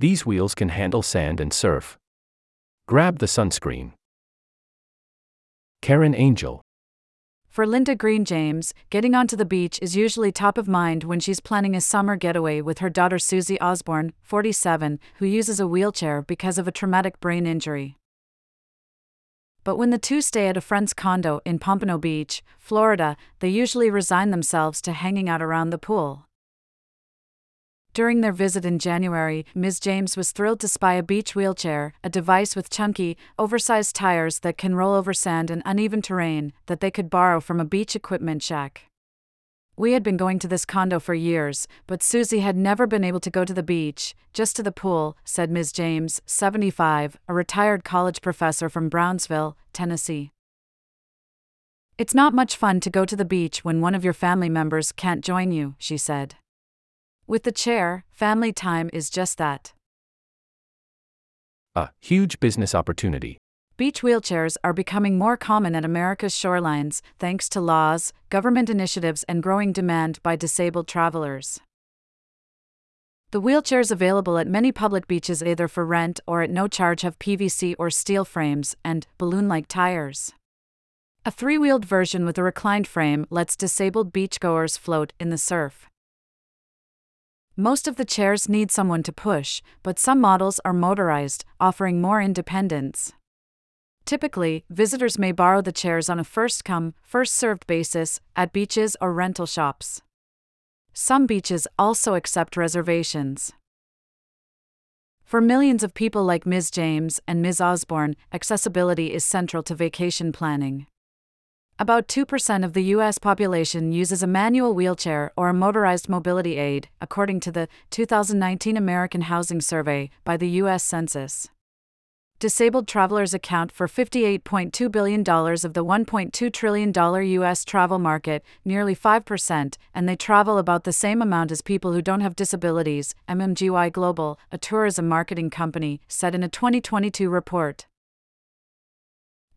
These wheels can handle sand and surf. Grab the sunscreen. Karen Angel. For Linda Green James, getting onto the beach is usually top of mind when she's planning a summer getaway with her daughter Susie Osborne, 47, who uses a wheelchair because of a traumatic brain injury. But when the two stay at a friend's condo in Pompano Beach, Florida, they usually resign themselves to hanging out around the pool. During their visit in January, Ms. James was thrilled to spy a beach wheelchair, a device with chunky, oversized tires that can roll over sand and uneven terrain, that they could borrow from a beach equipment shack. We had been going to this condo for years, but Susie had never been able to go to the beach, just to the pool, said Ms. James, 75, a retired college professor from Brownsville, Tennessee. It's not much fun to go to the beach when one of your family members can't join you, she said. With the chair, family time is just that. A huge business opportunity. Beach wheelchairs are becoming more common at America's shorelines thanks to laws, government initiatives, and growing demand by disabled travelers. The wheelchairs available at many public beaches, either for rent or at no charge, have PVC or steel frames and balloon like tires. A three wheeled version with a reclined frame lets disabled beachgoers float in the surf. Most of the chairs need someone to push, but some models are motorized, offering more independence. Typically, visitors may borrow the chairs on a first come, first served basis at beaches or rental shops. Some beaches also accept reservations. For millions of people like Ms. James and Ms. Osborne, accessibility is central to vacation planning. About 2% of the U.S. population uses a manual wheelchair or a motorized mobility aid, according to the 2019 American Housing Survey by the U.S. Census. Disabled travelers account for $58.2 billion of the $1.2 trillion U.S. travel market, nearly 5%, and they travel about the same amount as people who don't have disabilities, MMGY Global, a tourism marketing company, said in a 2022 report.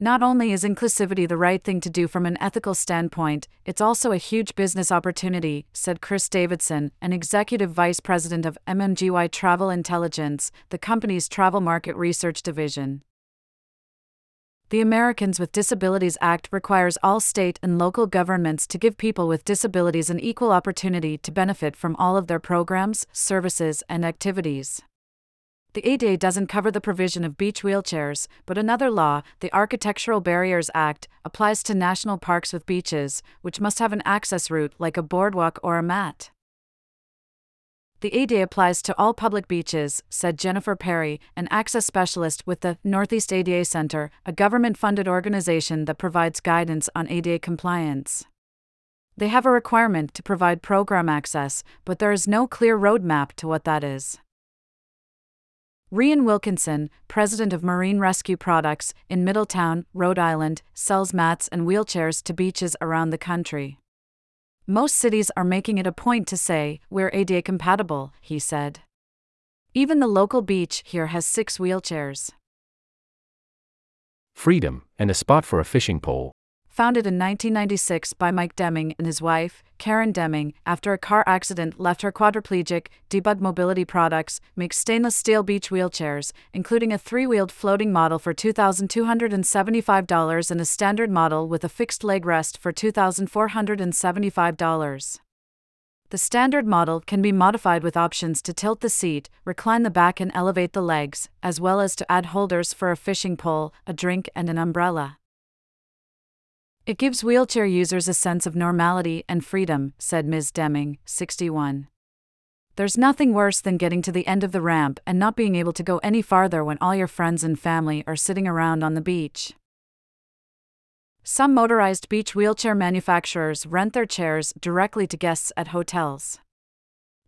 Not only is inclusivity the right thing to do from an ethical standpoint, it's also a huge business opportunity, said Chris Davidson, an executive vice president of MMGY Travel Intelligence, the company's travel market research division. The Americans with Disabilities Act requires all state and local governments to give people with disabilities an equal opportunity to benefit from all of their programs, services, and activities. The ADA doesn't cover the provision of beach wheelchairs, but another law, the Architectural Barriers Act, applies to national parks with beaches, which must have an access route like a boardwalk or a mat. The ADA applies to all public beaches, said Jennifer Perry, an access specialist with the Northeast ADA Center, a government funded organization that provides guidance on ADA compliance. They have a requirement to provide program access, but there is no clear roadmap to what that is. Rian Wilkinson, president of Marine Rescue Products in Middletown, Rhode Island, sells mats and wheelchairs to beaches around the country. Most cities are making it a point to say, we're ADA compatible, he said. Even the local beach here has six wheelchairs. Freedom, and a spot for a fishing pole founded in 1996 by Mike Deming and his wife, Karen Deming, after a car accident left her quadriplegic, Debug Mobility Products makes stainless steel beach wheelchairs, including a three wheeled floating model for $2,275 and a standard model with a fixed leg rest for $2,475. The standard model can be modified with options to tilt the seat, recline the back, and elevate the legs, as well as to add holders for a fishing pole, a drink, and an umbrella. It gives wheelchair users a sense of normality and freedom, said Ms. Deming, 61. There's nothing worse than getting to the end of the ramp and not being able to go any farther when all your friends and family are sitting around on the beach. Some motorized beach wheelchair manufacturers rent their chairs directly to guests at hotels.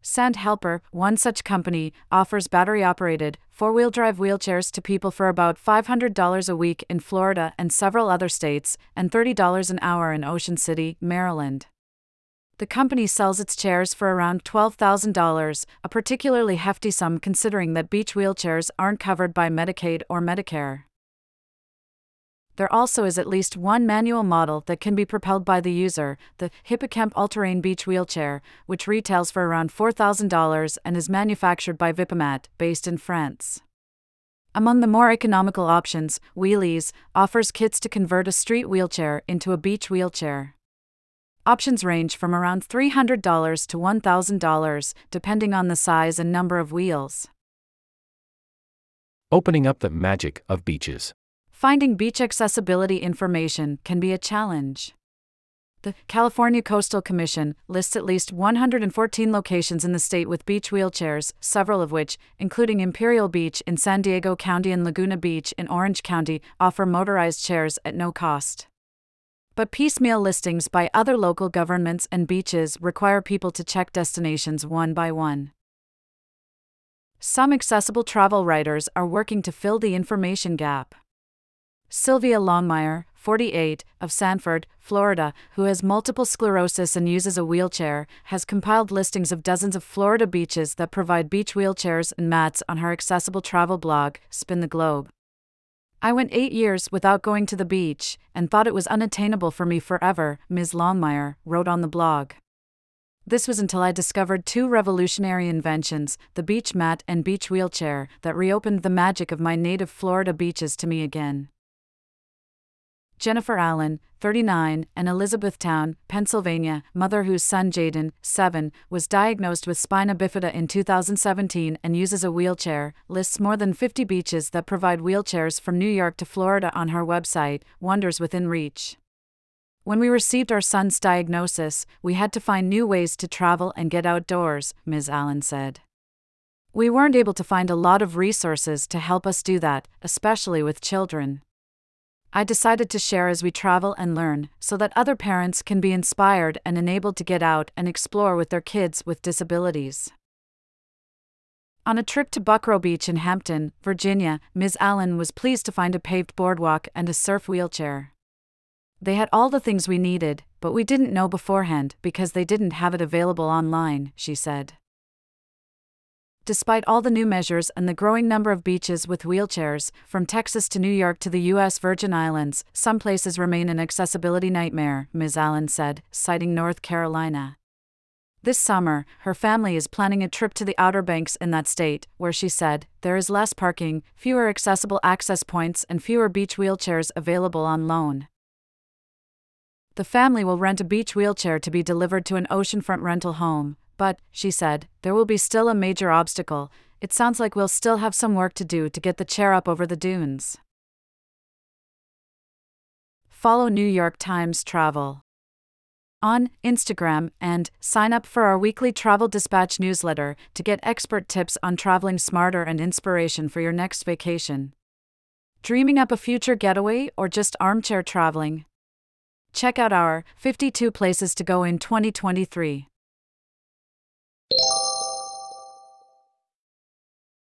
Sandhelper, one such company, offers battery operated, four wheel drive wheelchairs to people for about $500 a week in Florida and several other states, and $30 an hour in Ocean City, Maryland. The company sells its chairs for around $12,000, a particularly hefty sum considering that beach wheelchairs aren't covered by Medicaid or Medicare. There also is at least one manual model that can be propelled by the user, the Hippocampe All-Terrain Beach Wheelchair, which retails for around $4,000 and is manufactured by Vipamat, based in France. Among the more economical options, Wheeleez offers kits to convert a street wheelchair into a beach wheelchair. Options range from around $300 to $1,000, depending on the size and number of wheels. Opening up the magic of beaches. Finding beach accessibility information can be a challenge. The California Coastal Commission lists at least 114 locations in the state with beach wheelchairs, several of which, including Imperial Beach in San Diego County and Laguna Beach in Orange County, offer motorized chairs at no cost. But piecemeal listings by other local governments and beaches require people to check destinations one by one. Some accessible travel writers are working to fill the information gap. Sylvia Longmire, 48, of Sanford, Florida, who has multiple sclerosis and uses a wheelchair, has compiled listings of dozens of Florida beaches that provide beach wheelchairs and mats on her accessible travel blog, Spin the Globe. I went eight years without going to the beach and thought it was unattainable for me forever, Ms. Longmire wrote on the blog. This was until I discovered two revolutionary inventions, the beach mat and beach wheelchair, that reopened the magic of my native Florida beaches to me again. Jennifer Allen, 39, and Elizabethtown, Pennsylvania, mother whose son Jaden, 7, was diagnosed with spina bifida in 2017 and uses a wheelchair, lists more than 50 beaches that provide wheelchairs from New York to Florida on her website, Wonders Within Reach. When we received our son's diagnosis, we had to find new ways to travel and get outdoors, Ms. Allen said. We weren't able to find a lot of resources to help us do that, especially with children. I decided to share as we travel and learn, so that other parents can be inspired and enabled to get out and explore with their kids with disabilities. On a trip to Buckroe Beach in Hampton, Virginia, Ms. Allen was pleased to find a paved boardwalk and a surf wheelchair. They had all the things we needed, but we didn't know beforehand because they didn't have it available online, she said. Despite all the new measures and the growing number of beaches with wheelchairs, from Texas to New York to the U.S. Virgin Islands, some places remain an accessibility nightmare, Ms. Allen said, citing North Carolina. This summer, her family is planning a trip to the Outer Banks in that state, where she said, there is less parking, fewer accessible access points, and fewer beach wheelchairs available on loan. The family will rent a beach wheelchair to be delivered to an oceanfront rental home, but, she said, there will be still a major obstacle. It sounds like we'll still have some work to do to get the chair up over the dunes. Follow New York Times Travel on Instagram and sign up for our weekly Travel Dispatch newsletter to get expert tips on traveling smarter and inspiration for your next vacation. Dreaming up a future getaway or just armchair traveling? Check out our 52 Places to Go in 2023